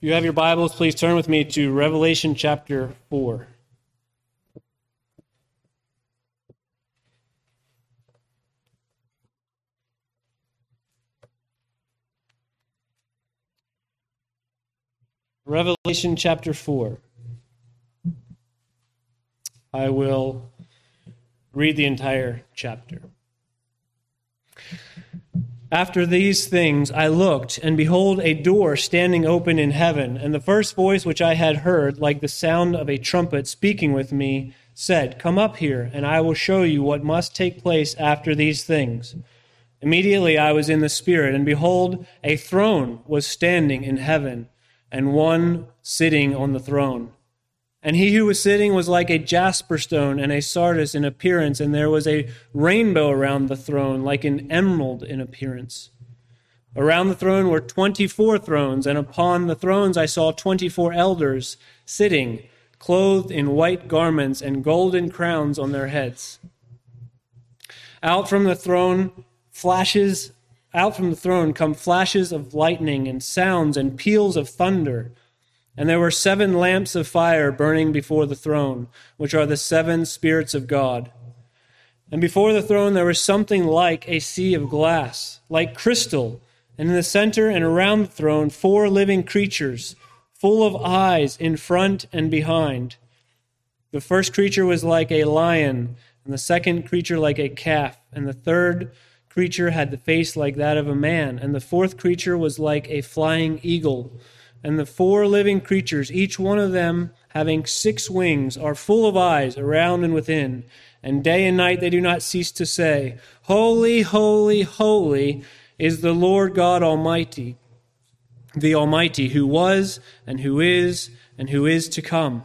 If you have your Bibles, please turn with me to Revelation chapter 4. Revelation chapter 4. I will read the entire chapter. After these things I looked, and behold, a door standing open in heaven. And the first voice which I had heard, like the sound of a trumpet speaking with me, said, Come up here, and I will show you what must take place after these things. Immediately I was in the Spirit, and behold, a throne was standing in heaven, and one sitting on the throne. And he who was sitting was like a jasper stone and a sardius in appearance, and there was a rainbow around the throne, like an emerald in appearance. Around the throne were twenty four thrones, and upon the thrones I saw twenty four elders sitting, clothed in white garments and golden crowns on their heads. Out from the throne flashes out from the throne come flashes of lightning and sounds and peals of thunder. And there were seven lamps of fire burning before the throne, which are the seven spirits of God. And before the throne there was something like a sea of glass, like crystal, and in the center and around the throne four living creatures, full of eyes in front and behind. The first creature was like a lion, and the second creature like a calf, and the third creature had the face like that of a man, and the fourth creature was like a flying eagle. And the four living creatures, each one of them having six wings, are full of eyes around and within. And day and night they do not cease to say, Holy, holy, holy is the Lord God Almighty, the Almighty, who was, and who is, and who is to come.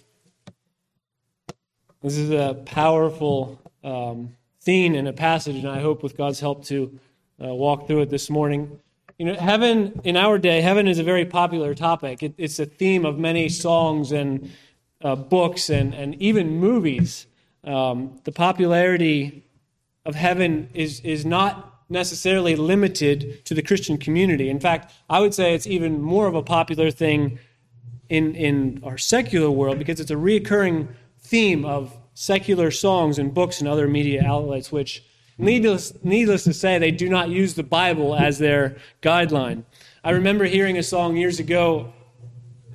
This is a powerful um, theme in a passage, and I hope with God's help to uh, walk through it this morning. You know, heaven in our day, heaven is a very popular topic. It, it's a theme of many songs and uh, books and, and even movies. Um, the popularity of heaven is, is not necessarily limited to the Christian community. In fact, I would say it's even more of a popular thing in, in our secular world because it's a reoccurring theme of secular songs and books and other media outlets, which, needless, needless to say, they do not use the Bible as their guideline. I remember hearing a song years ago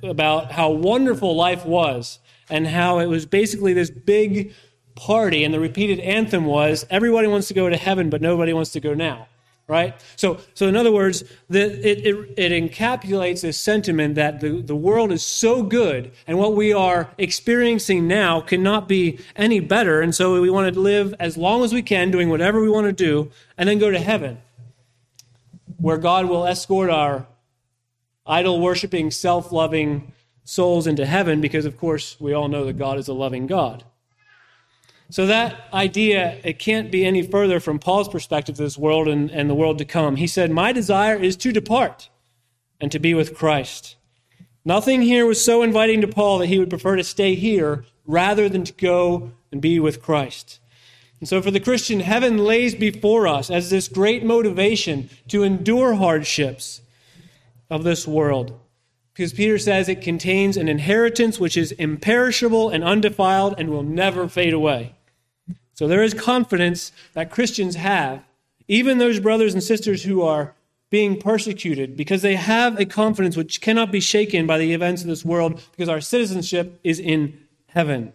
about how wonderful life was and how it was basically this big party, and the repeated anthem was everybody wants to go to heaven, but nobody wants to go now right? So, so in other words, the, it, it, it, encapsulates this sentiment that the, the world is so good and what we are experiencing now cannot be any better. And so we want to live as long as we can, doing whatever we want to do, and then go to heaven, where God will escort our idol worshiping, self loving souls into heaven, because of course we all know that God is a loving God. So that idea, it can't be any further from Paul's perspective of this world and, and the world to come. He said, My desire is to depart and to be with Christ. Nothing here was so inviting to Paul that he would prefer to stay here rather than to go and be with Christ. And so for the Christian, heaven lays before us as this great motivation to endure hardships of this world. Because Peter says it contains an inheritance which is imperishable and undefiled and will never fade away. So there is confidence that Christians have, even those brothers and sisters who are being persecuted, because they have a confidence which cannot be shaken by the events of this world, because our citizenship is in heaven.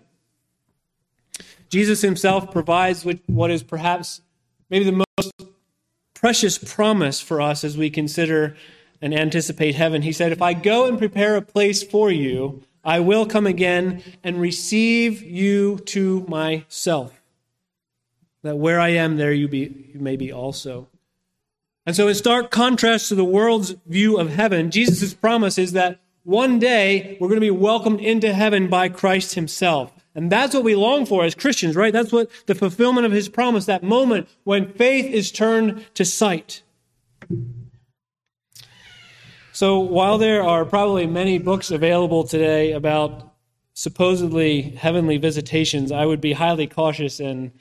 Jesus himself provides what is perhaps maybe the most precious promise for us as we consider and anticipate heaven. He said, If I go and prepare a place for you, I will come again and receive you to myself that where I am, there you, be, you may be also. And so, in stark contrast to the world's view of heaven, Jesus' promise is that one day we're going to be welcomed into heaven by Christ Himself. And that's what we long for as Christians, right? That's what the fulfillment of His promise, that moment when faith is turned to sight. So, while there are probably many books available today about supposedly heavenly visitations, I would be highly cautious and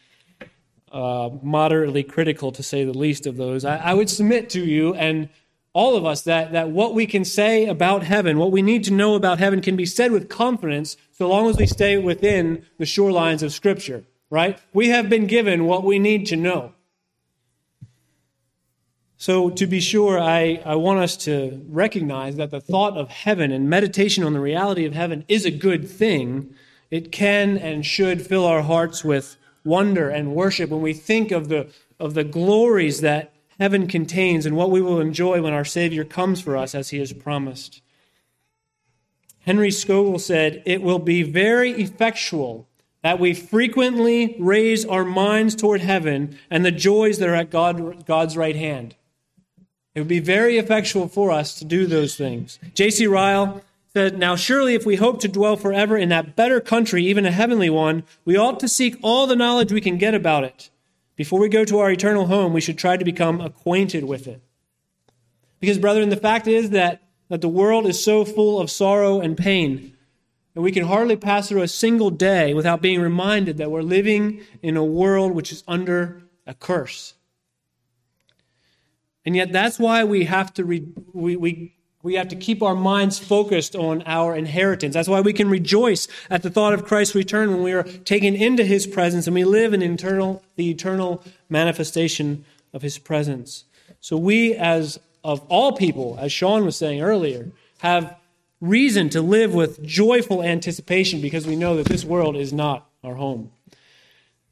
uh, moderately critical, to say the least, of those. I, I would submit to you and all of us that, that what we can say about heaven, what we need to know about heaven, can be said with confidence so long as we stay within the shorelines of Scripture, right? We have been given what we need to know. So, to be sure, I, I want us to recognize that the thought of heaven and meditation on the reality of heaven is a good thing. It can and should fill our hearts with wonder and worship when we think of the, of the glories that heaven contains and what we will enjoy when our Savior comes for us as he has promised. Henry Scougal said, It will be very effectual that we frequently raise our minds toward heaven and the joys that are at God, God's right hand. It would be very effectual for us to do those things. J.C. Ryle said, Now surely if we hope to dwell forever in that better country, even a heavenly one, we ought to seek all the knowledge we can get about it. Before we go to our eternal home, we should try to become acquainted with it. Because, brethren, the fact is that, that the world is so full of sorrow and pain, and we can hardly pass through a single day without being reminded that we're living in a world which is under a curse. And yet, that's why we have to re- we, we, we have to keep our minds focused on our inheritance. That's why we can rejoice at the thought of Christ's return when we are taken into His presence and we live in eternal, the eternal manifestation of His presence. So we, as of all people, as Sean was saying earlier, have reason to live with joyful anticipation because we know that this world is not our home.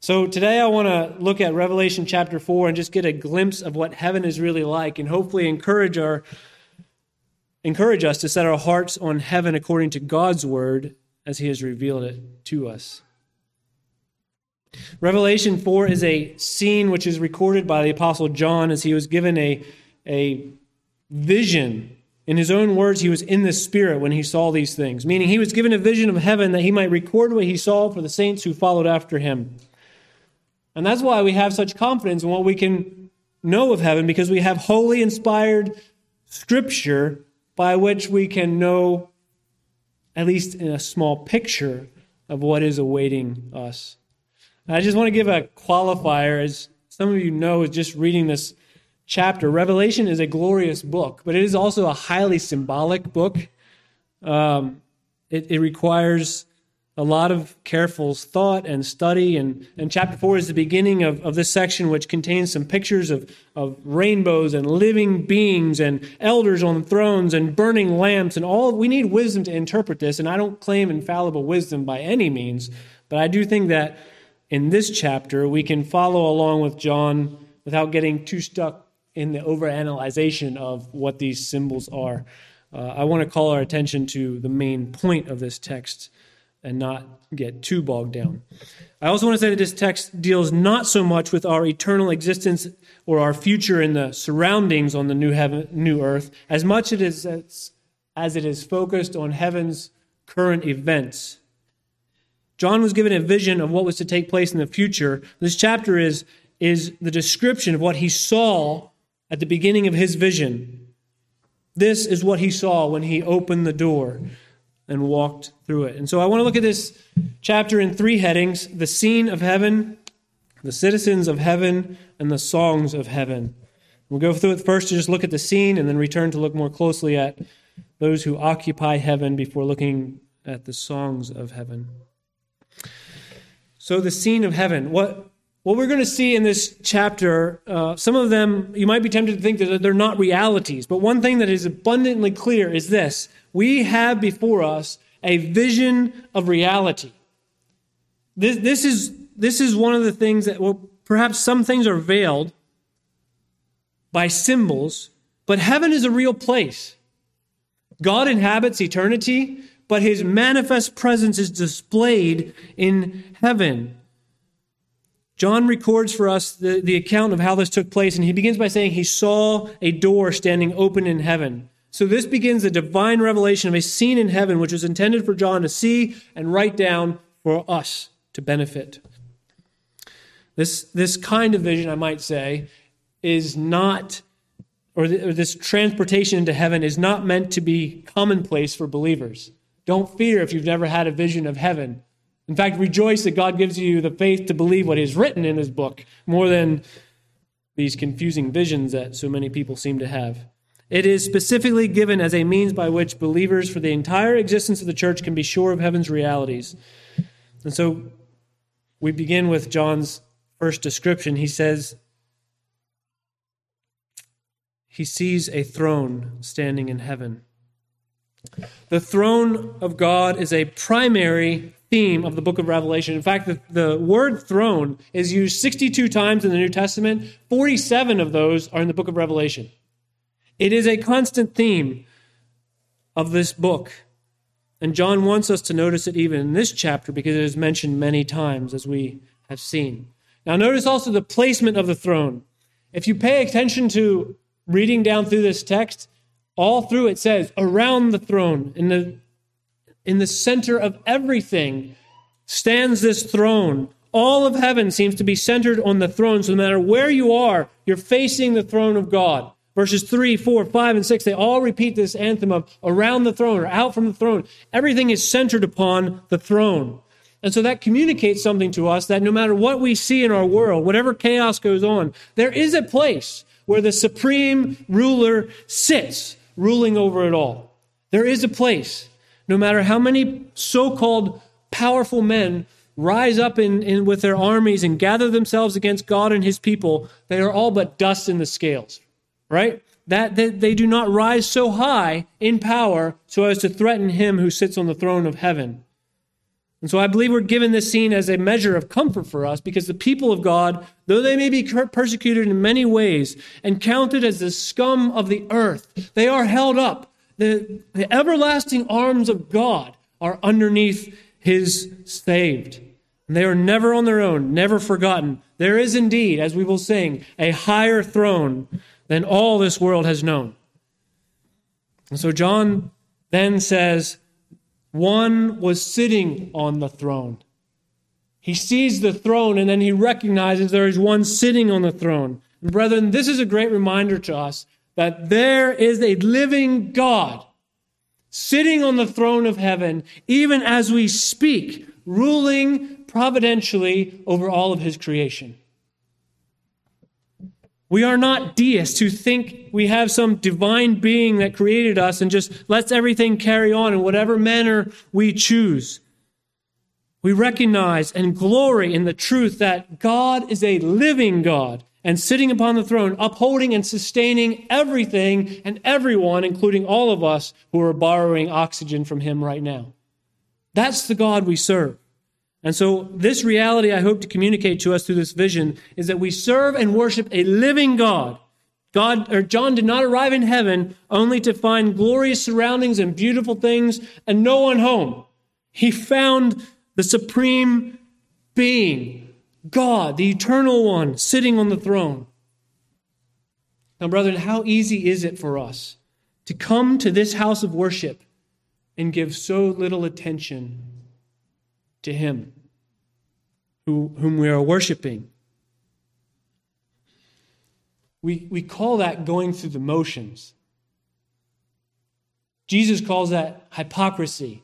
So today I want to look at Revelation chapter 4 and just get a glimpse of what heaven is really like and hopefully encourage our encourage us to set our hearts on heaven according to God's word as he has revealed it to us. Revelation 4 is a scene which is recorded by the apostle John as he was given a, a vision in his own words, he was in the Spirit when he saw these things, meaning he was given a vision of heaven that he might record what he saw for the saints who followed after him. And that's why we have such confidence in what we can know of heaven, because we have holy, inspired scripture by which we can know, at least in a small picture, of what is awaiting us. And I just want to give a qualifier, as some of you know, is just reading this chapter. Revelation is a glorious book, but it is also a highly symbolic book. Um, it, it requires a lot of careful thought and study. And, and chapter 4 is the beginning of, of this section, which contains some pictures of, of rainbows and living beings and elders on thrones and burning lamps and all. We need wisdom to interpret this. And I don't claim infallible wisdom by any means, but I do think that in this chapter we can follow along with John without getting too stuck in the overanalyzation of what these symbols are. Uh, I want to call our attention to the main point of this text and not get too bogged down. I also want to say that this text deals not so much with our eternal existence or our future in the surroundings on the new heaven, new earth, as much it is as, as it is focused on heaven's current events. John was given a vision of what was to take place in the future. This chapter is, is the description of what he saw at the beginning of his vision. This is what he saw when he opened the door and walked through it. And so I want to look at this chapter in three headings the scene of heaven, the citizens of heaven, and the songs of heaven. We'll go through it first to just look at the scene and then return to look more closely at those who occupy heaven before looking at the songs of heaven. So, the scene of heaven. What, what we're going to see in this chapter, uh, some of them, you might be tempted to think that they're not realities, but one thing that is abundantly clear is this we have before us a vision of reality. This, this, is, this is one of the things that, well, perhaps some things are veiled by symbols, but heaven is a real place. God inhabits eternity, but his manifest presence is displayed in heaven. John records for us the, the account of how this took place, and he begins by saying he saw a door standing open in heaven. So this begins the divine revelation of a scene in heaven, which was intended for John to see and write down for us to benefit. This, this kind of vision, I might say, is not, or, th- or this transportation into heaven is not meant to be commonplace for believers. Don't fear if you've never had a vision of heaven. In fact, rejoice that God gives you the faith to believe what is written in his book more than these confusing visions that so many people seem to have. It is specifically given as a means by which believers for the entire existence of the church can be sure of heaven's realities. And so we begin with John's first description. He says, he sees a throne standing in heaven. The throne of God is a primary theme of the book of Revelation. In fact, the, the word throne is used 62 times in the New Testament, 47 of those are in the book of Revelation. It is a constant theme of this book. And John wants us to notice it even in this chapter because it is mentioned many times, as we have seen. Now, notice also the placement of the throne. If you pay attention to reading down through this text, all through it says around the throne, in the, in the center of everything, stands this throne. All of heaven seems to be centered on the throne. So no matter where you are, you're facing the throne of God. Verses 3, 4, 5, and 6, they all repeat this anthem of around the throne or out from the throne. Everything is centered upon the throne. And so that communicates something to us that no matter what we see in our world, whatever chaos goes on, there is a place where the supreme ruler sits, ruling over it all. There is a place, no matter how many so called powerful men rise up in, in, with their armies and gather themselves against God and his people, they are all but dust in the scales, right? That, that they do not rise so high in power so as to threaten him who sits on the throne of heaven. And so I believe we're given this scene as a measure of comfort for us because the people of God, though they may be persecuted in many ways and counted as the scum of the earth, they are held up. The, the everlasting arms of God are underneath his saved. And they are never on their own, never forgotten. There is indeed, as we will sing, a higher throne than all this world has known. And so John then says, one was sitting on the throne. He sees the throne and then he recognizes there is one sitting on the throne. And brethren, this is a great reminder to us that there is a living God sitting on the throne of heaven, even as we speak, ruling providentially over all of his creation. We are not deists who think we have some divine being that created us and just lets everything carry on in whatever manner we choose. We recognize and glory in the truth that God is a living God and sitting upon the throne, upholding and sustaining everything and everyone, including all of us who are borrowing oxygen from Him right now. That's the God we serve. And so, this reality I hope to communicate to us through this vision is that we serve and worship a living God. God or John did not arrive in heaven only to find glorious surroundings and beautiful things and no one home. He found the supreme being, God, the eternal one, sitting on the throne. Now, brethren, how easy is it for us to come to this house of worship and give so little attention to Him who, whom we are worshiping. We, we call that going through the motions. Jesus calls that hypocrisy.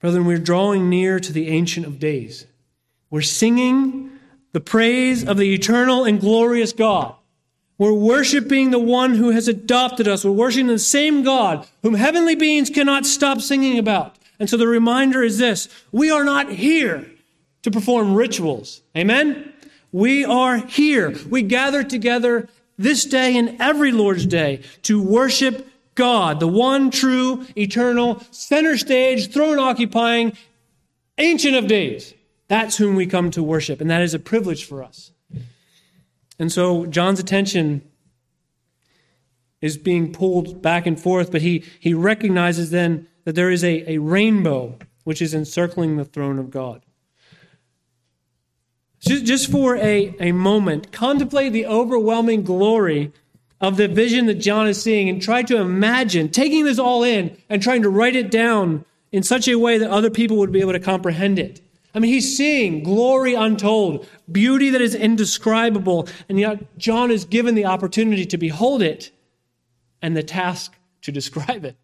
Brethren, we're drawing near to the Ancient of Days. We're singing the praise of the eternal and glorious God. We're worshiping the one who has adopted us. We're worshiping the same God whom heavenly beings cannot stop singing about. And so the reminder is this we are not here to perform rituals. Amen? We are here. We gather together this day and every Lord's day to worship God, the one true, eternal, center stage, throne occupying, ancient of days. That's whom we come to worship, and that is a privilege for us. And so John's attention is being pulled back and forth, but he, he recognizes then that there is a, a rainbow which is encircling the throne of God. Just, just for a, a moment, contemplate the overwhelming glory of the vision that John is seeing and try to imagine taking this all in and trying to write it down in such a way that other people would be able to comprehend it. I mean, he's seeing glory untold, beauty that is indescribable, and yet John is given the opportunity to behold it and the task to describe it.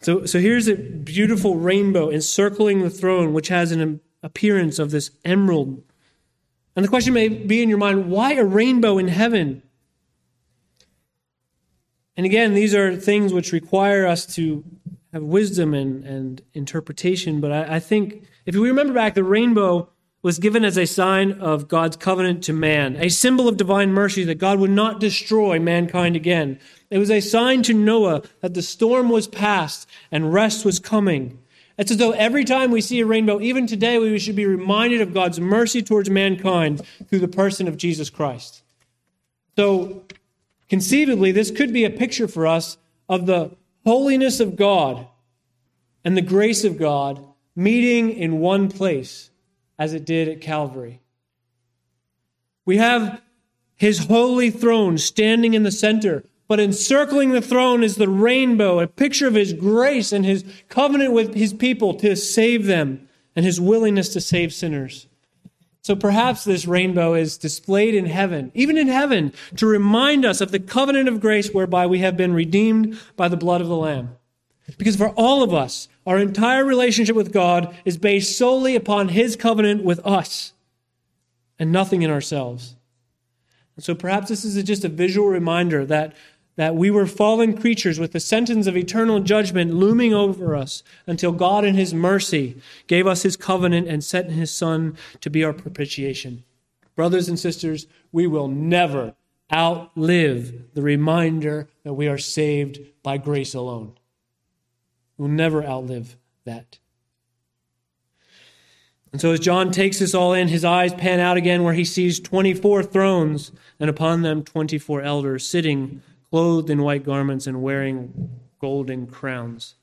So, so here's a beautiful rainbow encircling the throne, which has an appearance of this emerald. And the question may be in your mind why a rainbow in heaven? And again, these are things which require us to have wisdom and, and interpretation. But I, I think if we remember back, the rainbow was given as a sign of God's covenant to man, a symbol of divine mercy that God would not destroy mankind again. It was a sign to Noah that the storm was past and rest was coming. It's as though every time we see a rainbow, even today, we should be reminded of God's mercy towards mankind through the person of Jesus Christ. So, conceivably, this could be a picture for us of the holiness of God and the grace of God meeting in one place as it did at Calvary. We have his holy throne standing in the center, but encircling the throne is the rainbow, a picture of his grace and his covenant with his people to save them and his willingness to save sinners. So perhaps this rainbow is displayed in heaven, even in heaven, to remind us of the covenant of grace whereby we have been redeemed by the blood of the Lamb. Because for all of us, our entire relationship with God is based solely upon His covenant with us and nothing in ourselves. And so perhaps this is just a visual reminder that that we were fallen creatures with the sentence of eternal judgment looming over us until God in his mercy gave us his covenant and sent his son to be our propitiation. Brothers and sisters, we will never outlive the reminder that we are saved by grace alone. We'll never outlive that. And so, as John takes this all in, his eyes pan out again where he sees 24 thrones, and upon them 24 elders sitting clothed in white garments and wearing golden crowns.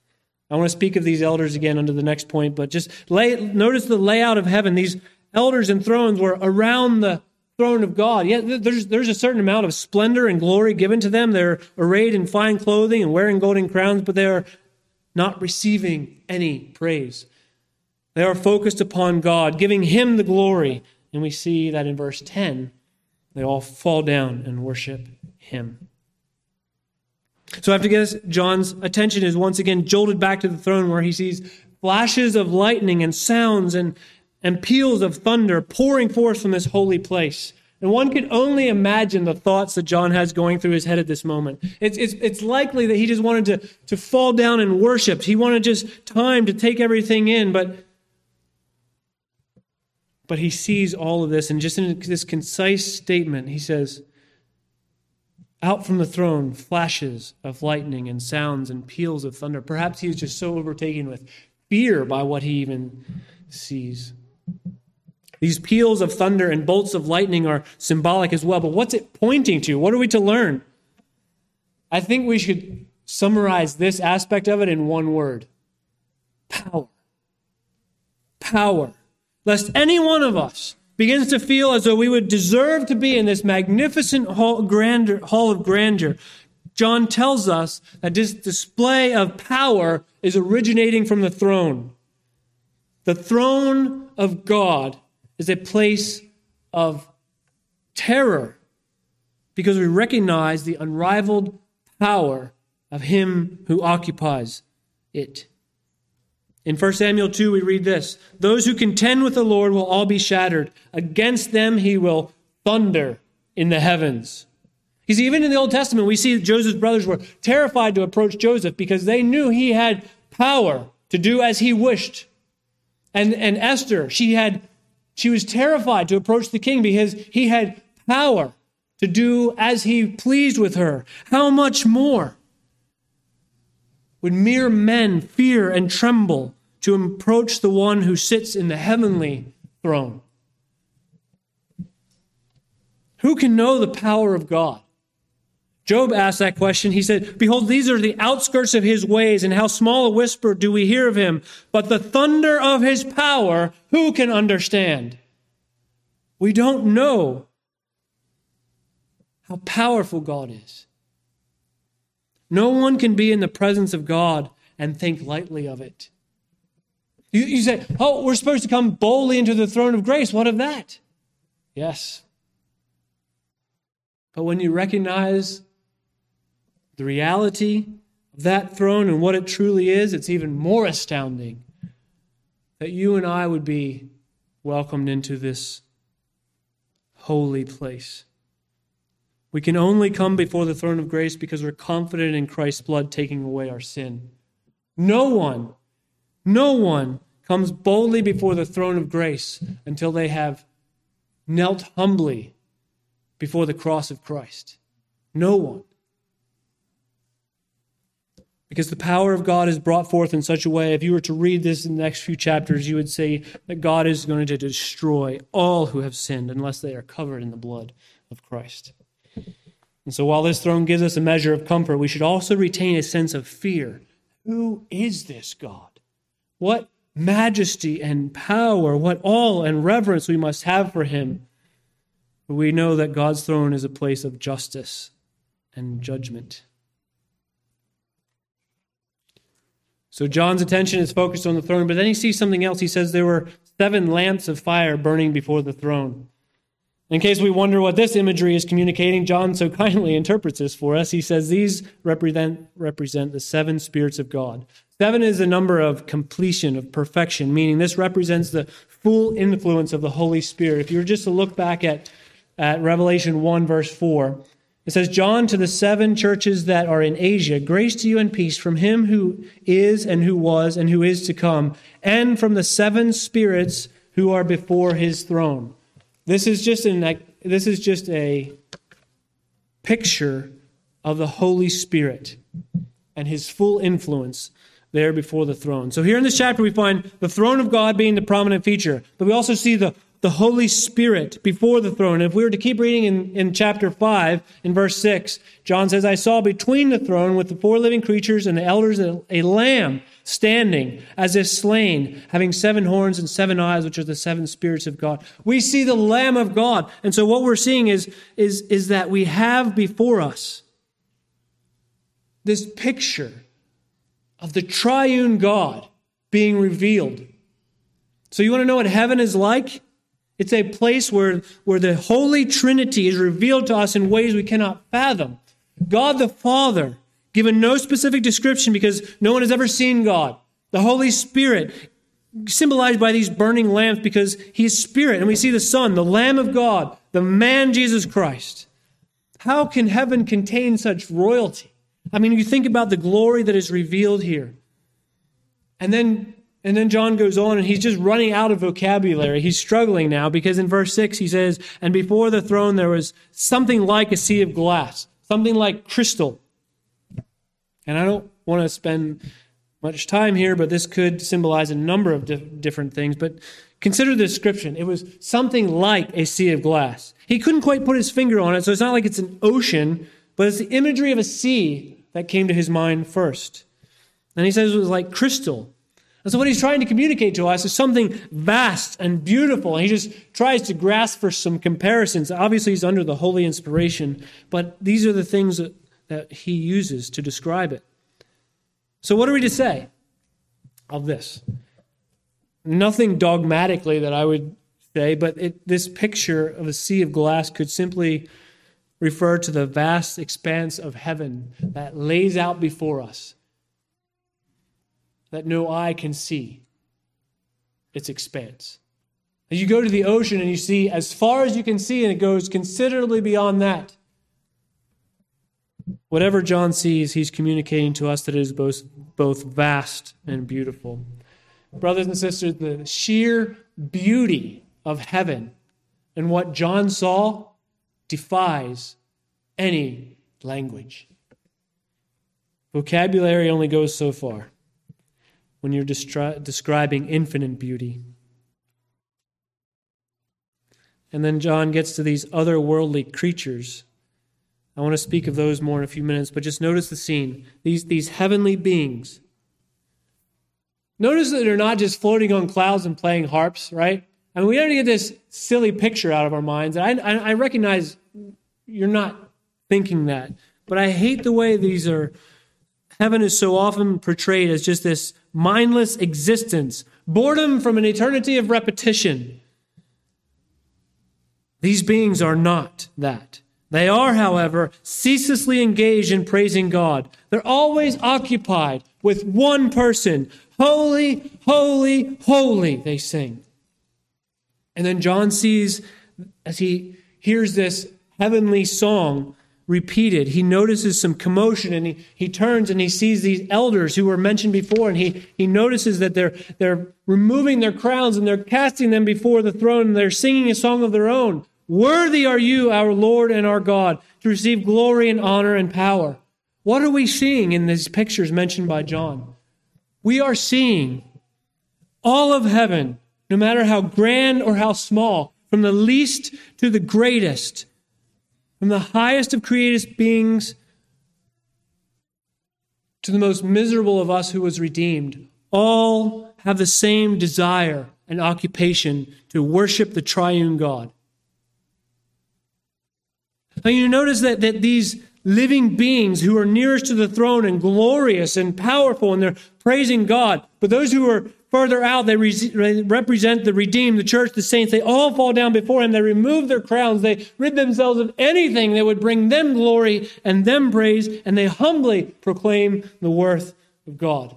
I want to speak of these elders again under the next point, but just lay, notice the layout of heaven. These elders and thrones were around the throne of God. Yeah, there's, there's a certain amount of splendor and glory given to them. They're arrayed in fine clothing and wearing golden crowns, but they are not receiving any praise. They are focused upon God, giving Him the glory. And we see that in verse 10, they all fall down and worship Him. So after this, John's attention is once again jolted back to the throne where he sees flashes of lightning and sounds and, and peals of thunder pouring forth from this holy place. And one could only imagine the thoughts that John has going through his head at this moment. It's, it's, it's likely that he just wanted to, to fall down and worship. He wanted just time to take everything in, but, but he sees all of this. And just in this concise statement, he says, out from the throne, flashes of lightning and sounds and peals of thunder. Perhaps he is just so overtaken with fear by what he even sees. These peals of thunder and bolts of lightning are symbolic as well, but what's it pointing to? What are we to learn? I think we should summarize this aspect of it in one word power. Power. Lest any one of us begins to feel as though we would deserve to be in this magnificent hall, grandeur, hall of grandeur. John tells us that this display of power is originating from the throne. The throne of God is a place of terror because we recognize the unrivaled power of Him who occupies it. In 1 Samuel 2, we read this Those who contend with the Lord will all be shattered. Against them he will thunder in the heavens. Because even in the Old Testament, we see that Joseph's brothers were terrified to approach Joseph because they knew he had power to do as he wished. And, and Esther, she had she was terrified to approach the king because he had power to do as he pleased with her. How much more? Would mere men fear and tremble to approach the one who sits in the heavenly throne? Who can know the power of God? Job asked that question. He said, Behold, these are the outskirts of his ways, and how small a whisper do we hear of him. But the thunder of his power, who can understand? We don't know how powerful God is. No one can be in the presence of God and think lightly of it. You, you say, Oh, we're supposed to come boldly into the throne of grace. What of that? Yes. But when you recognize the reality of that throne and what it truly is, it's even more astounding that you and I would be welcomed into this holy place. We can only come before the throne of grace because we're confident in Christ's blood taking away our sin. No one, no one comes boldly before the throne of grace until they have knelt humbly before the cross of Christ. No one. Because the power of God is brought forth in such a way, if you were to read this in the next few chapters, you would say that God is going to destroy all who have sinned unless they are covered in the blood of Christ. And so while this throne gives us a measure of comfort, we should also retain a sense of fear. Who is this God? What majesty and power, what awe and reverence we must have for him. We know that God's throne is a place of justice and judgment. So John's attention is focused on the throne, but then he sees something else. He says there were seven lamps of fire burning before the throne. In case we wonder what this imagery is communicating, John so kindly interprets this for us. He says these represent, represent the seven spirits of God. Seven is a number of completion, of perfection, meaning this represents the full influence of the Holy Spirit. If you were just to look back at, at Revelation 1, verse 4, it says, John to the seven churches that are in Asia, grace to you and peace from him who is and who was and who is to come, and from the seven spirits who are before his throne. This is just an this is just a picture of the Holy Spirit and his full influence there before the throne. So here in this chapter we find the throne of God being the prominent feature, but we also see the the Holy Spirit before the throne. And If we were to keep reading in, in chapter 5, in verse 6, John says, I saw between the throne with the four living creatures and the elders a, a lamb standing as if slain, having seven horns and seven eyes, which are the seven spirits of God. We see the Lamb of God. And so what we're seeing is, is, is that we have before us this picture of the triune God being revealed. So you want to know what heaven is like? It's a place where, where the Holy Trinity is revealed to us in ways we cannot fathom. God the Father, given no specific description because no one has ever seen God. The Holy Spirit, symbolized by these burning lamps because He's Spirit. And we see the Son, the Lamb of God, the man Jesus Christ. How can heaven contain such royalty? I mean, you think about the glory that is revealed here. And then and then John goes on and he's just running out of vocabulary. He's struggling now because in verse 6 he says, And before the throne there was something like a sea of glass, something like crystal. And I don't want to spend much time here, but this could symbolize a number of di- different things. But consider the description. It was something like a sea of glass. He couldn't quite put his finger on it, so it's not like it's an ocean, but it's the imagery of a sea that came to his mind first. And he says it was like crystal. And so, what he's trying to communicate to us is something vast and beautiful. And he just tries to grasp for some comparisons. Obviously, he's under the holy inspiration, but these are the things that, that he uses to describe it. So, what are we to say of this? Nothing dogmatically that I would say, but it, this picture of a sea of glass could simply refer to the vast expanse of heaven that lays out before us that no eye can see its expanse. You go to the ocean and you see as far as you can see, and it goes considerably beyond that. Whatever John sees, he's communicating to us that it is both, both vast and beautiful. Brothers and sisters, the sheer beauty of heaven and what John saw defies any language. Vocabulary only goes so far when you're destri- describing infinite beauty. And then John gets to these otherworldly creatures I want to speak of those more in a few minutes, but just notice the scene. These, these heavenly beings. Notice that they're not just floating on clouds and playing harps, right? I mean, we to get this silly picture out of our minds. I, I, I recognize you're not thinking that, but I hate the way these are. Heaven is so often portrayed as just this mindless existence, boredom from an eternity of repetition. These beings are not that. They are, however, ceaselessly engaged in praising God. They're always occupied with one person. Holy, holy, holy, they sing. And then John sees, as he hears this heavenly song repeated, he notices some commotion and he, he turns and he sees these elders who were mentioned before and he, he notices that they're, they're removing their crowns and they're casting them before the throne and they're singing a song of their own. Worthy are you, our Lord and our God, to receive glory and honor and power. What are we seeing in these pictures mentioned by John? We are seeing all of heaven, no matter how grand or how small, from the least to the greatest, from the highest of created beings to the most miserable of us who was redeemed, all have the same desire and occupation to worship the triune God. Now you notice that, that these living beings who are nearest to the throne and glorious and powerful and they're praising God, but those who are further out, they re- represent the redeemed, the church, the saints. They all fall down before him. They remove their crowns. They rid themselves of anything that would bring them glory and them praise, and they humbly proclaim the worth of God.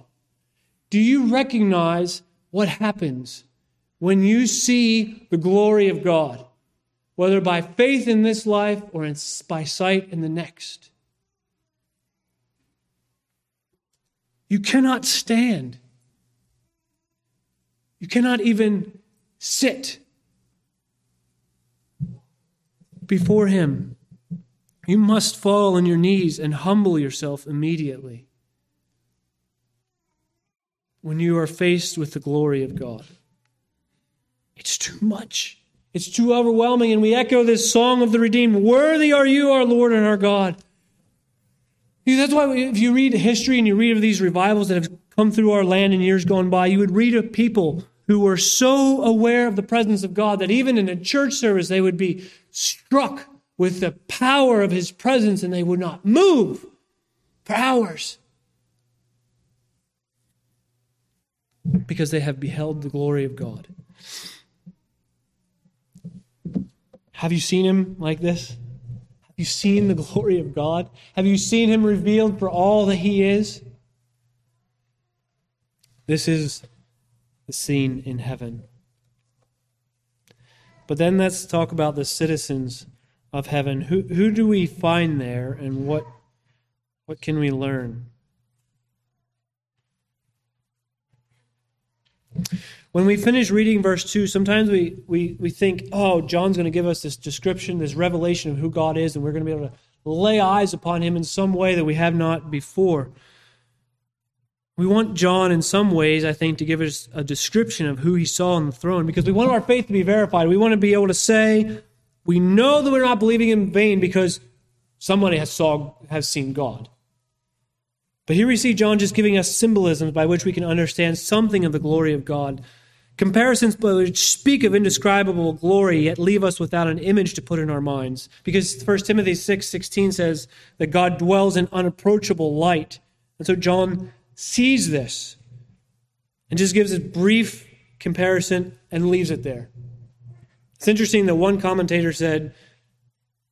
Do you recognize what happens when you see the glory of God? Whether by faith in this life or in, by sight in the next. You cannot stand. You cannot even sit before Him. You must fall on your knees and humble yourself immediately when you are faced with the glory of God. It's too much. It's too overwhelming, and we echo this song of the redeemed Worthy are you, our Lord and our God. That's why if you read history and you read of these revivals that have come through our land in years gone by, you would read of people who were so aware of the presence of God that even in a church service they would be struck with the power of his presence and they would not move for hours because they have beheld the glory of God. Have you seen him like this? Have you seen the glory of God? Have you seen him revealed for all that he is? This is the scene in heaven. But then let's talk about the citizens of heaven. Who, who do we find there and what, what can we learn? When we finish reading verse 2, sometimes we, we, we think, oh, John's going to give us this description, this revelation of who God is, and we're going to be able to lay eyes upon him in some way that we have not before. We want John, in some ways, I think, to give us a description of who he saw on the throne because we want our faith to be verified. We want to be able to say, we know that we're not believing in vain because somebody has, saw, has seen God. But here we see John just giving us symbolisms by which we can understand something of the glory of God Comparisons which speak of indescribable glory yet leave us without an image to put in our minds. Because 1 Timothy 6 16 says that God dwells in unapproachable light. And so John sees this and just gives a brief comparison and leaves it there. It's interesting that one commentator said,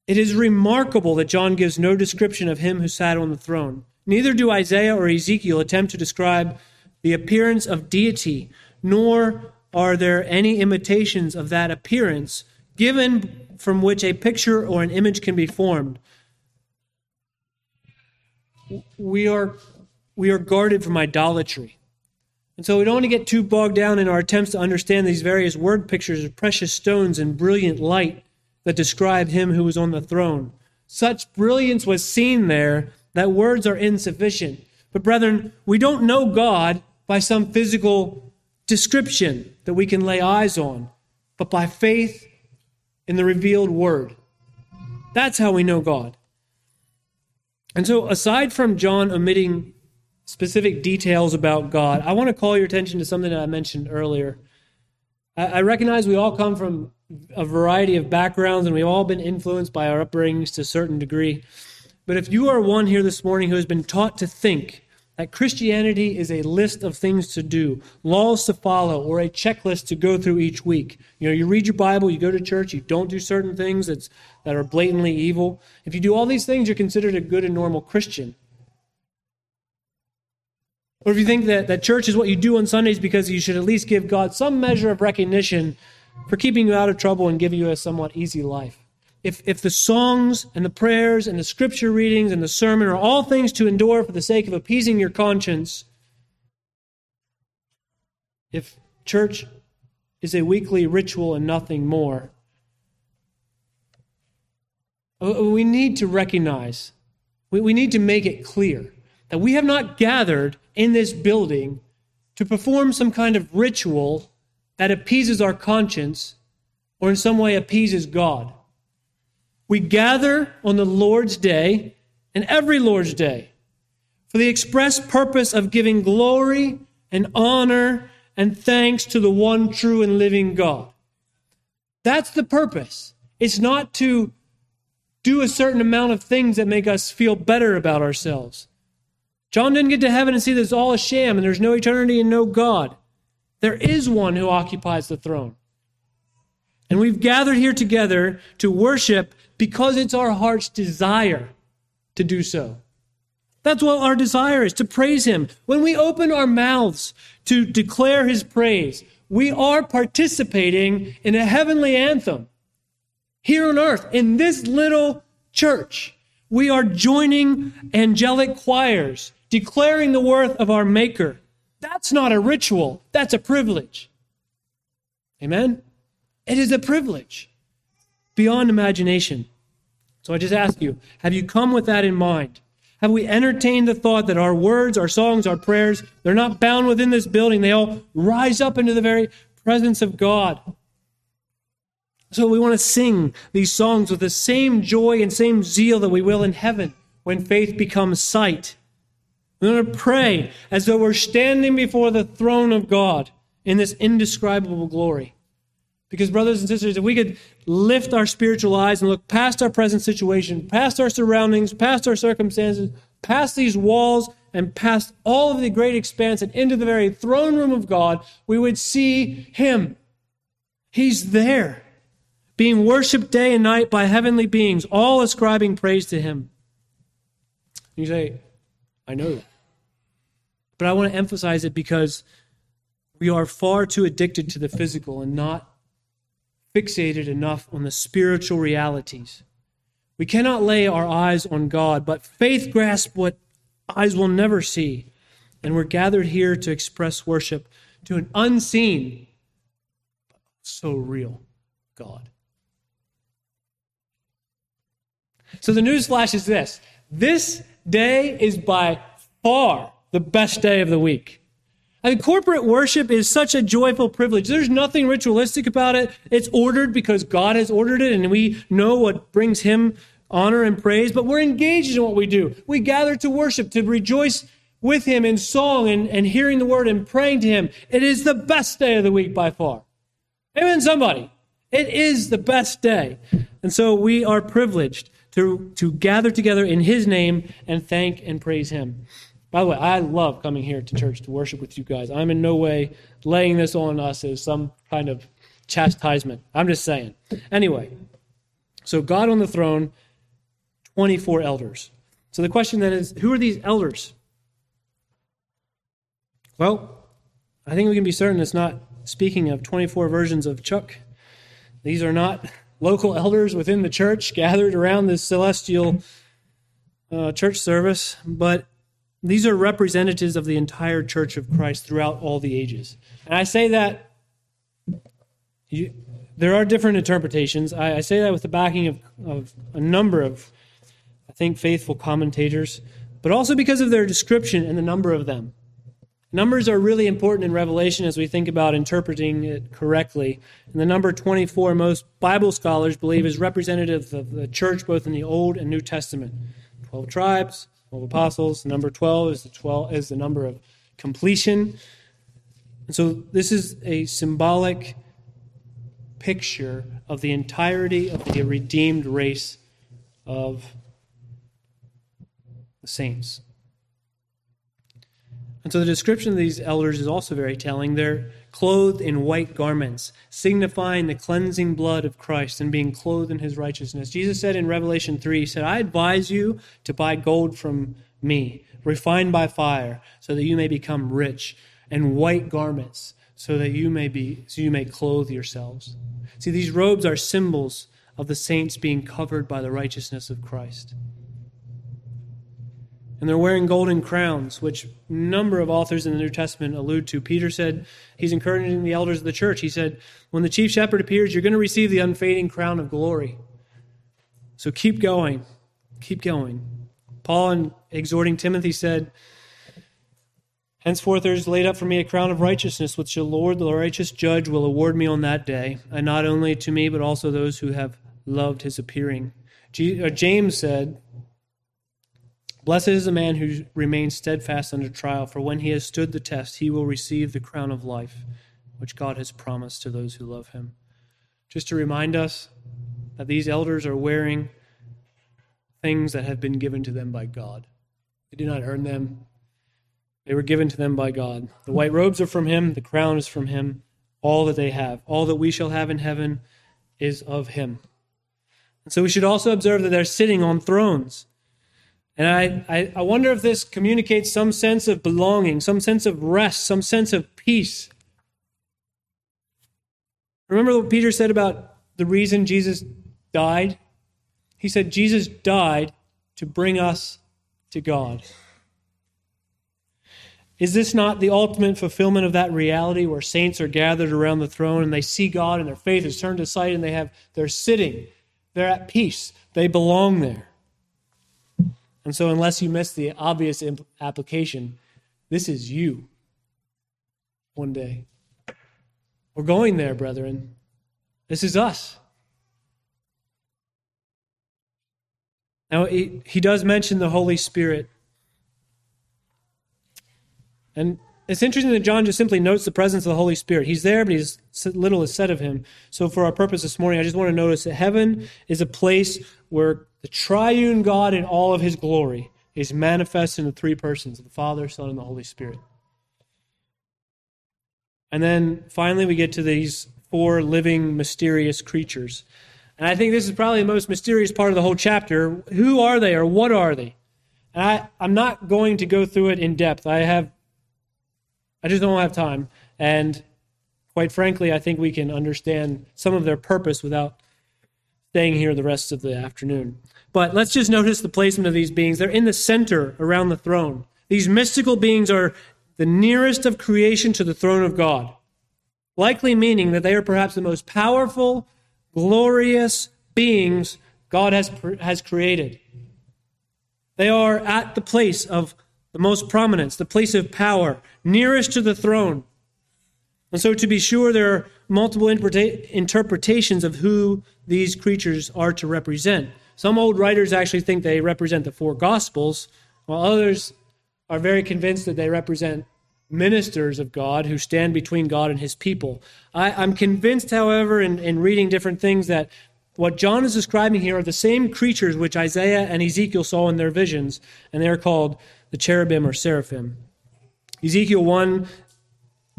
It is remarkable that John gives no description of him who sat on the throne. Neither do Isaiah or Ezekiel attempt to describe the appearance of deity, nor are there any imitations of that appearance given from which a picture or an image can be formed? We are, we are guarded from idolatry. And so we don't want to get too bogged down in our attempts to understand these various word pictures of precious stones and brilliant light that describe him who was on the throne. Such brilliance was seen there that words are insufficient. But, brethren, we don't know God by some physical description that we can lay eyes on, but by faith in the revealed word. That's how we know God. And so, aside from John omitting specific details about God, I want to call your attention to something that I mentioned earlier. I, recognize we all come from a variety of backgrounds and we've all been influenced by our upbringings to a certain degree. But if you are one here this morning who has been taught to think that Christianity is a list of things to do, laws to follow, or a checklist to go through each week. You know, you read your Bible, you go to church, you don't do certain things that's, that are blatantly evil. If you do all these things, you're considered a good and normal Christian. Or if you think that, that church is what you do on Sundays because you should at least give God some measure of recognition for keeping you out of trouble and giving you a somewhat easy life if, if the songs and the prayers and the scripture readings and the sermon are all things to endure for the sake of appeasing your conscience, if church is a weekly ritual and nothing more, uh, we need to recognize, we, we need to make it clear that we have not gathered in this building to perform some kind of ritual that appeases our conscience or in some way appeases God. We gather on the Lord's day and every Lord's day for the express purpose of giving glory and honor and thanks to the one true and living God. That's the purpose. It's not to do a certain amount of things that make us feel better about ourselves. John didn't get to heaven and see that it's all a sham and there's no eternity and no God. There is one who occupies the throne. And we've gathered here together to worship because it's our heart's desire to do so. That's what our desire is to praise Him. When we open our mouths to declare His praise, we are participating in a heavenly anthem here on earth in this little church. We are joining angelic choirs, declaring the worth of our Maker. That's not a ritual, that's a privilege. Amen? It is a privilege beyond imagination. So I just ask you have you come with that in mind? Have we entertained the thought that our words, our songs, our prayers, they're not bound within this building? They all rise up into the very presence of God. So we want to sing these songs with the same joy and same zeal that we will in heaven when faith becomes sight. We want to pray as though we're standing before the throne of God in this indescribable glory. Because, brothers and sisters, if we could lift our spiritual eyes and look past our present situation, past our surroundings, past our circumstances, past these walls, and past all of the great expanse and into the very throne room of God, we would see Him. He's there, being worshiped day and night by heavenly beings, all ascribing praise to Him. You say, I know that. But I want to emphasize it because we are far too addicted to the physical and not fixated enough on the spiritual realities. We cannot lay our eyes on God, but faith grasps what eyes will never see. And we're gathered here to express worship to an unseen, but so real God. So the news flash is this this day is by far the best day of the week. I mean, corporate worship is such a joyful privilege. There's nothing ritualistic about it. It's ordered because God has ordered it, and we know what brings Him honor and praise, but we're engaged in what we do. We gather to worship, to rejoice with Him in song and, and hearing the word and praying to Him. It is the best day of the week by far. Amen, somebody. It is the best day. And so we are privileged to, to gather together in His name and thank and praise Him. By the way, I love coming here to church to worship with you guys. I'm in no way laying this on us as some kind of chastisement. I'm just saying. Anyway, so God on the throne, 24 elders. So the question then is who are these elders? Well, I think we can be certain it's not speaking of 24 versions of Chuck. These are not local elders within the church gathered around this celestial uh, church service, but these are representatives of the entire church of Christ throughout all the ages. And I say that you, there are different interpretations. I, I, say that with the backing of, of a number of, I think, faithful commentators, but also because of their description and the number of them. Numbers are really important in Revelation as we think about interpreting it correctly. And the number 24, most Bible scholars believe, is representative of the church both in the Old and New Testament. 12 tribes, 12 apostles. Number 12 is the 12 is the number of completion. And so this is a symbolic picture of the entirety of the redeemed race of the saints. And so the description of these elders is also very telling. They're clothed in white garments, signifying the cleansing blood of Christ and being clothed in his righteousness. Jesus said in Revelation 3, He said, I advise you to buy gold from me, refined by fire, so that you may become rich, and white garments, so that you may be so you may clothe yourselves. See, these robes are symbols of the saints being covered by the righteousness of Christ and they're wearing golden crowns, which a number of authors in the New Testament allude to. Peter said he's encouraging the elders of the church. He said, When the chief shepherd appears, you're going to receive the unfading crown of glory. So keep going. Keep going. Paul, in exhorting Timothy, said, Henceforth there is laid up for me a crown of righteousness, which the Lord, the righteous judge, will award me on that day, and not only to me, but also those who have loved his appearing. Uh, James said, Blessed is the man who remains steadfast under trial, for when he has stood the test, he will receive the crown of life, which God has promised to those who love him. Just to remind us that these elders are wearing things that have been given to them by God. They did not earn them, they were given to them by God. The white robes are from him, the crown is from him. All that they have, all that we shall have in heaven, is of him. And so we should also observe that they're sitting on thrones. And I, I, I, wonder if this communicates some sense of belonging, some sense of rest, some sense of peace. Remember what Peter said about the reason Jesus died? He said, Jesus died to bring us to God. Is this not the ultimate fulfillment of that reality where saints are gathered around the throne and they see God and their faith is turned to sight and they have they're sitting, they're at peace, they belong there. And so, unless you miss the obvious imp- application, this is you one day. We're going there, brethren. This is us. Now, he, he does mention the Holy Spirit. And it's interesting that John just simply notes the presence of the Holy Spirit. He's there, but he's little is said of him. So, for our purpose this morning, I just want to notice that heaven is a place where the triune God in all of his glory is manifest in the three persons the Father, Son, and the Holy Spirit. And then finally, we get to these four living, mysterious creatures. And I think this is probably the most mysterious part of the whole chapter. Who are they or what are they? And I, I'm not going to go through it in depth. I have I just don't have time. And quite frankly, I think we can understand some of their purpose without staying here the rest of the afternoon. But let's just notice the placement of these beings. They're in the center around the throne. These mystical beings are the nearest of creation to the throne of God, likely meaning that they are perhaps the most powerful, glorious beings God has, has created. They are at the place of the most prominence, the place of power, nearest to the throne. And so, to be sure, there are multiple interpretations of who these creatures are to represent. Some old writers actually think they represent the four Gospels, while others are very convinced that they represent ministers of God who stand between God and his people. I, am convinced, however, in, in reading different things, that what John is describing here are the same creatures which Isaiah and Ezekiel saw in their visions, and they are called the cherubim or seraphim. Ezekiel 1,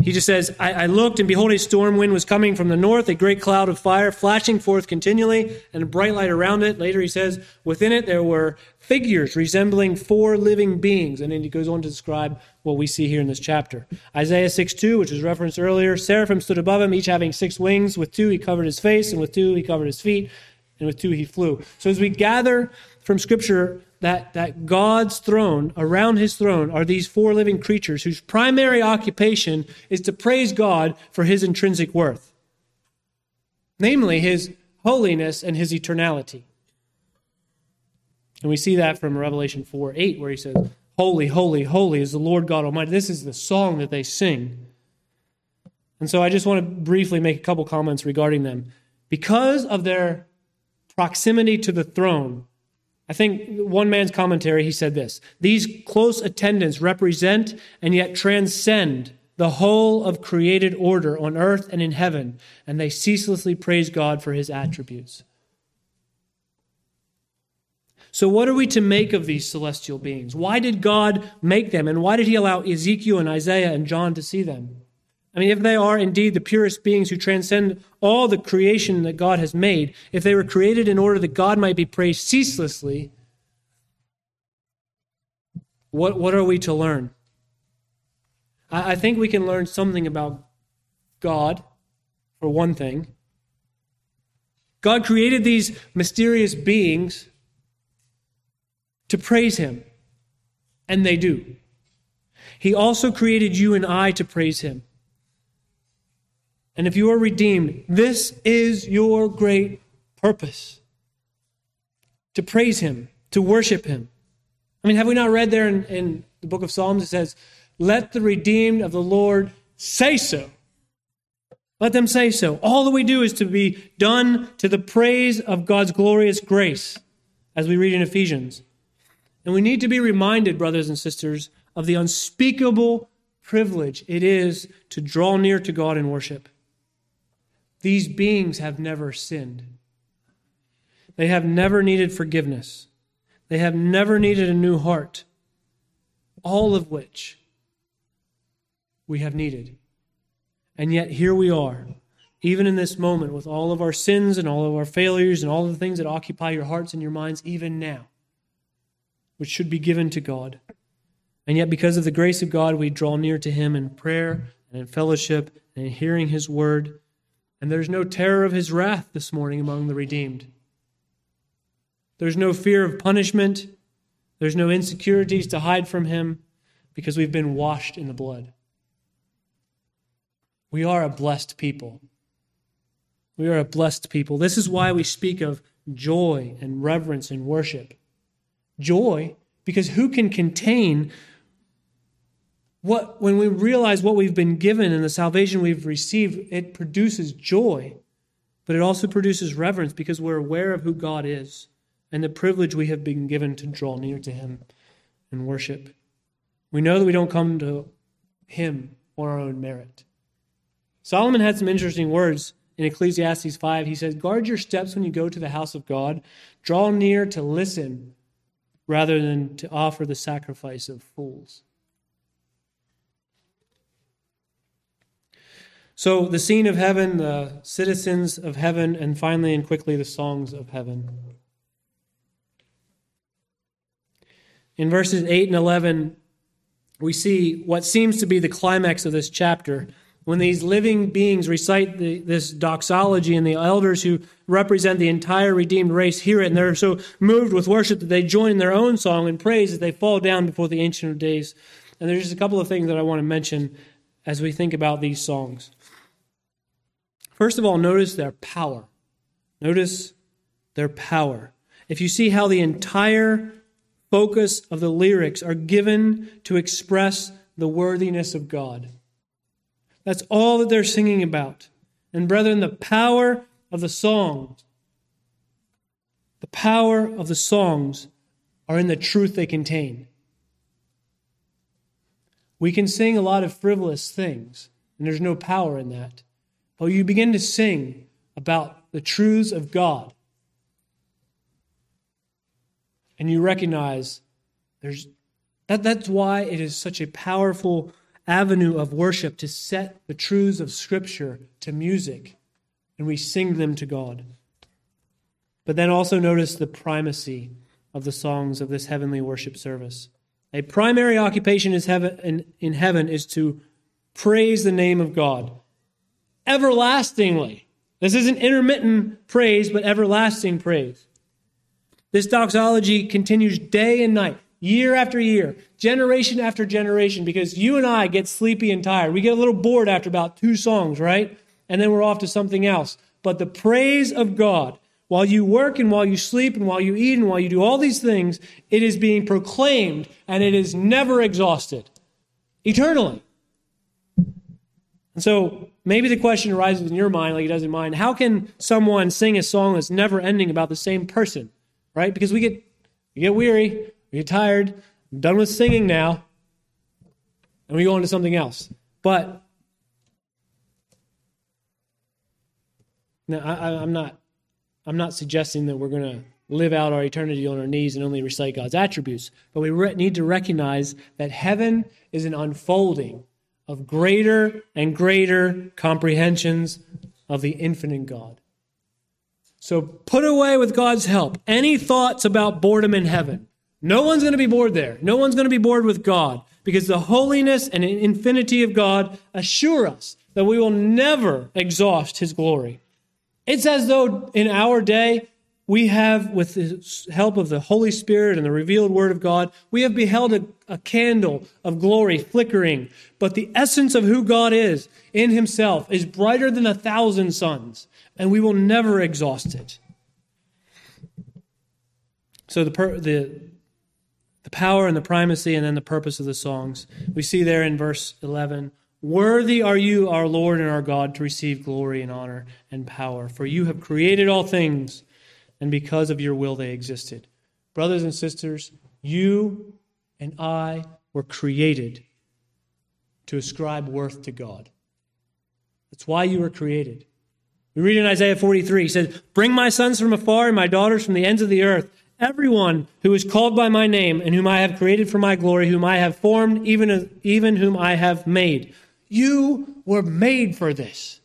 he just says, I, I, looked, and behold, a storm wind was coming from the north, a great cloud of fire flashing forth continually, and a bright light around it. Later he says, within it there were figures resembling four living beings. And then he goes on to describe what we see here in this chapter. Isaiah 6 2, which was referenced earlier, seraphim stood above him, each having six wings. With two he covered his face, and with two he covered his feet, and with two he flew. So as we gather from Scripture that, that God's throne, around his throne, are these four living creatures whose primary occupation is to praise God for his intrinsic worth, namely his holiness and his eternality. And we see that from Revelation 4 8, where he says, Holy, holy, holy is the Lord God Almighty. This is the song that they sing. And so I just want to briefly make a couple comments regarding them. Because of their proximity to the throne, I think one man's commentary, he said this These close attendants represent and yet transcend the whole of created order on earth and in heaven, and they ceaselessly praise God for his attributes. So, what are we to make of these celestial beings? Why did God make them, and why did he allow Ezekiel and Isaiah and John to see them? I mean, if they are indeed the purest beings who transcend all the creation that God has made, if they were created in order that God might be praised ceaselessly, what, what are we to learn? I, I think we can learn something about God, for one thing. God created these mysterious beings to praise Him, and they do. He also created you and I to praise Him. And if you are redeemed, this is your great purpose to praise Him, to worship Him. I mean, have we not read there in, in the book of Psalms? It says, Let the redeemed of the Lord say so. Let them say so. All that we do is to be done to the praise of God's glorious grace, as we read in Ephesians. And we need to be reminded, brothers and sisters, of the unspeakable privilege it is to draw near to God in worship. These beings have never sinned. They have never needed forgiveness. They have never needed a new heart. All of which we have needed. And yet here we are, even in this moment, with all of our sins and all of our failures and all the things that occupy your hearts and your minds, even now, which should be given to God. And yet, because of the grace of God, we draw near to Him in prayer and in fellowship and in hearing His word and there's no terror of his wrath this morning among the redeemed. There's no fear of punishment. There's no insecurities to hide from him because we've been washed in the blood. We are a blessed people. We are a blessed people. This is why we speak of joy and reverence and worship. Joy, because who can contain what, when we realize what we've been given and the salvation we've received, it produces joy, but it also produces reverence because we're aware of who God is and the privilege we have been given to draw near to Him and worship. We know that we don't come to Him on our own merit. Solomon had some interesting words in Ecclesiastes 5. He says, Guard your steps when you go to the house of God, draw near to listen rather than to offer the sacrifice of fools. So, the scene of heaven, the citizens of heaven, and finally and quickly, the songs of heaven. In verses 8 and 11, we see what seems to be the climax of this chapter. When these living beings recite the, this doxology and the elders who represent the entire redeemed race hear it and they're so moved with worship that they join in their own song and praise as they fall down before the ancient of days. And there's just a couple of things that i want to mention as we think about these songs First of all, notice their power. Notice their power. If you see how the entire focus of the lyrics are given to express the worthiness of God. That's all that they're singing about. And brethren, the power of the songs, the power of the songs are in the truth they contain. We can sing a lot of frivolous things, and there's no power in that. But you begin to sing about the truths of God, and you recognize there's that, that's why it is such a powerful avenue of worship to set the truths of Scripture to music, and we sing them to God. But then also notice the primacy of the songs of this heavenly worship service. A primary occupation is heaven, in, in heaven is to praise the name of God everlastingly. This isn't intermittent praise, but everlasting praise. This doxology continues day and night, year after year, generation after generation, because you and I get sleepy and tired. We get a little bored after about two songs, right? And then we're off to something else. But the praise of God, while you work and while you sleep and while you eat and while you do all these things, it is being proclaimed and it is never exhausted eternally. And so maybe the question arises in your mind, like it does in mine how can someone sing a song that's never ending about the same person, right? Because we get You get weary, we get tired, I'm done with singing now, and we go on to something else. But now I, I'm not I'm not suggesting that we're going to live out our eternity on our knees and only recite God's attributes, but we re- need to recognize that heaven is an unfolding of greater and greater comprehensions of the infinite God. So put away with God's help any thoughts about boredom in heaven. No one's going to be bored there. No one's going to be bored with God because the holiness and infinity of God assure us that we will never exhaust his glory. It's as though in our day, we have, with the help of the Holy Spirit and the revealed Word of God, we have beheld a, a, candle of glory flickering. But the essence of who God is in Himself is brighter than a thousand suns, and we will never exhaust it. So the, the, the power and the primacy, and then the purpose of the songs. We see there in verse 11 Worthy are you, our Lord and our God, to receive glory and honor and power, for you have created all things and because of your will they existed. Brothers and sisters, you and I were created to ascribe worth to God. That's why you were created. We read in Isaiah 43, he says, Bring my sons from afar and my daughters from the ends of the earth. Everyone who is called by my name and whom I have created for my glory, whom I have formed, even, even whom I have made. You were made for this.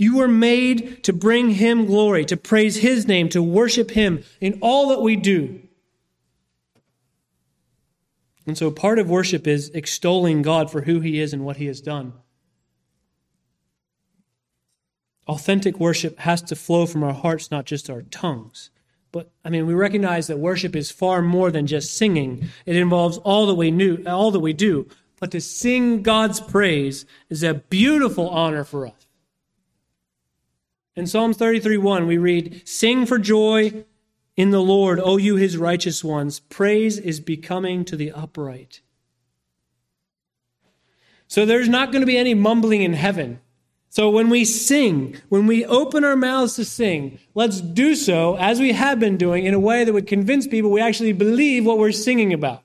You were made to bring him glory, to praise his name, to worship him in all that we do. And so part of worship is extolling God for who he is and what he has done. Authentic worship has to flow from our hearts, not just our tongues. But I mean, we recognize that worship is far more than just singing. It involves all that we knew, all that we do. But to sing God's praise is a beautiful honor for us. In Psalms 33 1, we read, Sing for joy in the Lord, O you his righteous ones. Praise is becoming to the upright. So there's not going to be any mumbling in heaven. So when we sing, when we open our mouths to sing, let's do so as we have been doing in a way that would convince people we actually believe what we're singing about.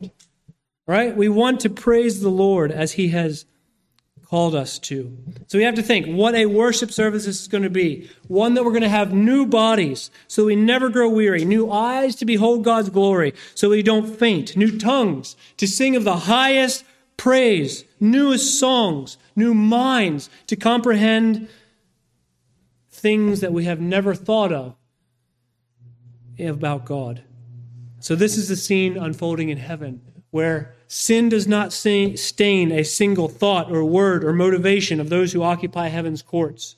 Right? We want to praise the Lord as he has called us to. So we have to think what a worship service is going to be. One that we're going to have new bodies so we never grow weary, new eyes to behold God's glory so we don't faint, new tongues to sing of the highest praise, newest songs, new minds to comprehend things that we have never thought of about God. So this is the scene unfolding in heaven where Sin does not stain a single thought or word or motivation of those who occupy heaven's courts.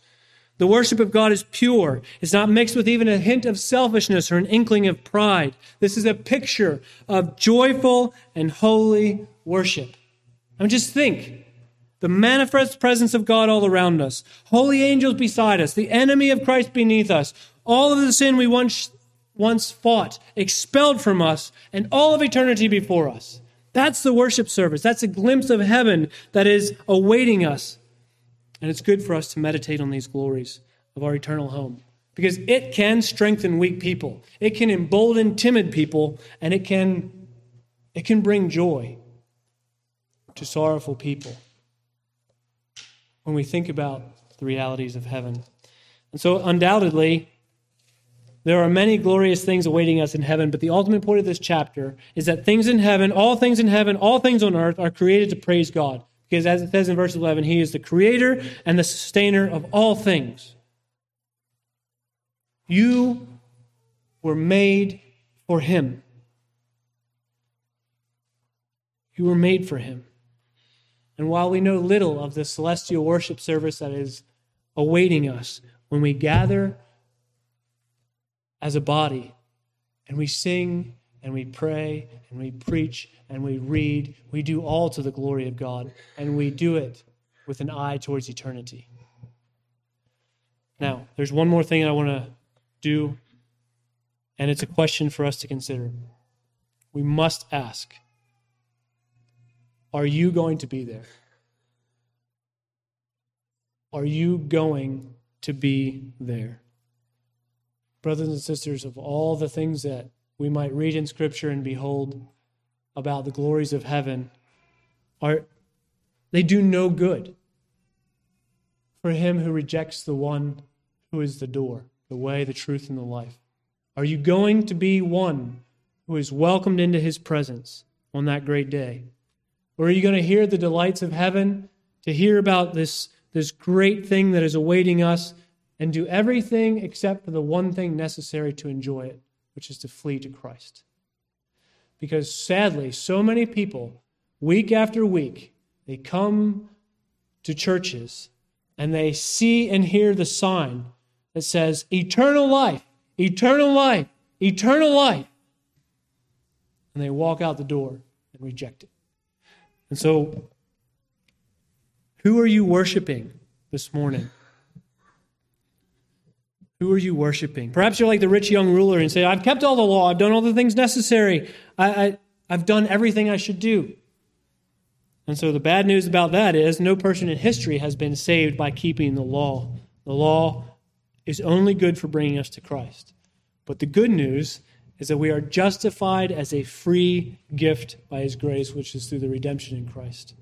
The worship of God is pure. It's not mixed with even a hint of selfishness or an inkling of pride. This is a picture of joyful and holy worship. I mean, just think the manifest presence of God all around us, holy angels beside us, the enemy of Christ beneath us, all of the sin we once, once fought, expelled from us, and all of eternity before us. That's the worship service. That's a glimpse of heaven that is awaiting us. And it's good for us to meditate on these glories of our eternal home because it can strengthen weak people. It can embolden timid people and it can it can bring joy to sorrowful people when we think about the realities of heaven. And so undoubtedly there are many glorious things awaiting us in heaven, but the ultimate point of this chapter is that things in heaven, all things in heaven, all things on earth are created to praise God. Because as it says in verse 11, He is the creator and the sustainer of all things. You were made for Him. You were made for Him. And while we know little of the celestial worship service that is awaiting us, when we gather as a body and we sing and we pray and we preach and we read. We do all to the glory of God and we do it with an eye towards eternity. Now, there's one more thing I want to do, and it's a question for us to consider. We must ask Are you going to be there? Are you going to be there? Brothers and sisters, of all the things that we might read in Scripture and behold about the glories of heaven are they do no good for him who rejects the one who is the door, the way, the truth, and the life. Are you going to be one who is welcomed into his presence on that great day? Or are you going to hear the delights of heaven, to hear about this, this great thing that is awaiting us, and do everything except for the one thing necessary to enjoy it, which is to flee to Christ? Because sadly, so many people, week after week, they come to churches and they see and hear the sign that says eternal life, eternal life, eternal life. And they walk out the door and reject it. And so, who are you worshiping this morning? Who are you worshiping? Perhaps you're like the rich young ruler and say, I've kept all the law, I've done all the things necessary, I, I, I've done everything I should do. And so the bad news about that is no person in history has been saved by keeping the law. The law is only good for bringing us to Christ. But the good news is that we are justified as a free gift by his grace, which is through the redemption in Christ.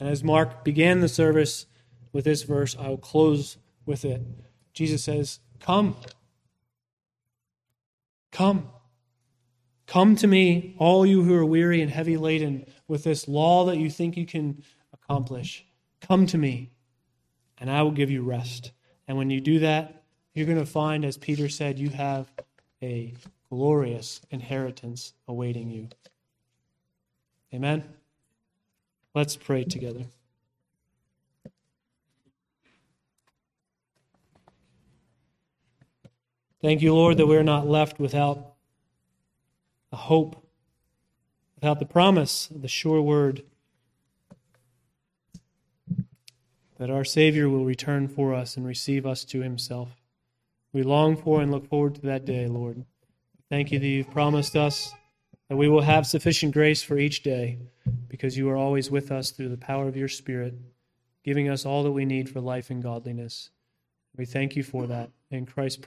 And as Mark began the service with this verse, I will close with it. Jesus says, Come. Come. Come to me, all you who are weary and heavy laden with this law that you think you can accomplish. Come to me, and I will give you rest. And when you do that, you're going to find, as Peter said, you have a glorious inheritance awaiting you. Amen? Let's pray together. Thank you, Lord, that we're not left without a hope, without the promise of the sure word that our Savior will return for us and receive us to himself. We long for and look forward to that day, Lord. Thank you that you've promised us that we will have sufficient grace for each day because you are always with us through the power of your Spirit, giving us all that we need for life and godliness. We thank you for that in Christ's precious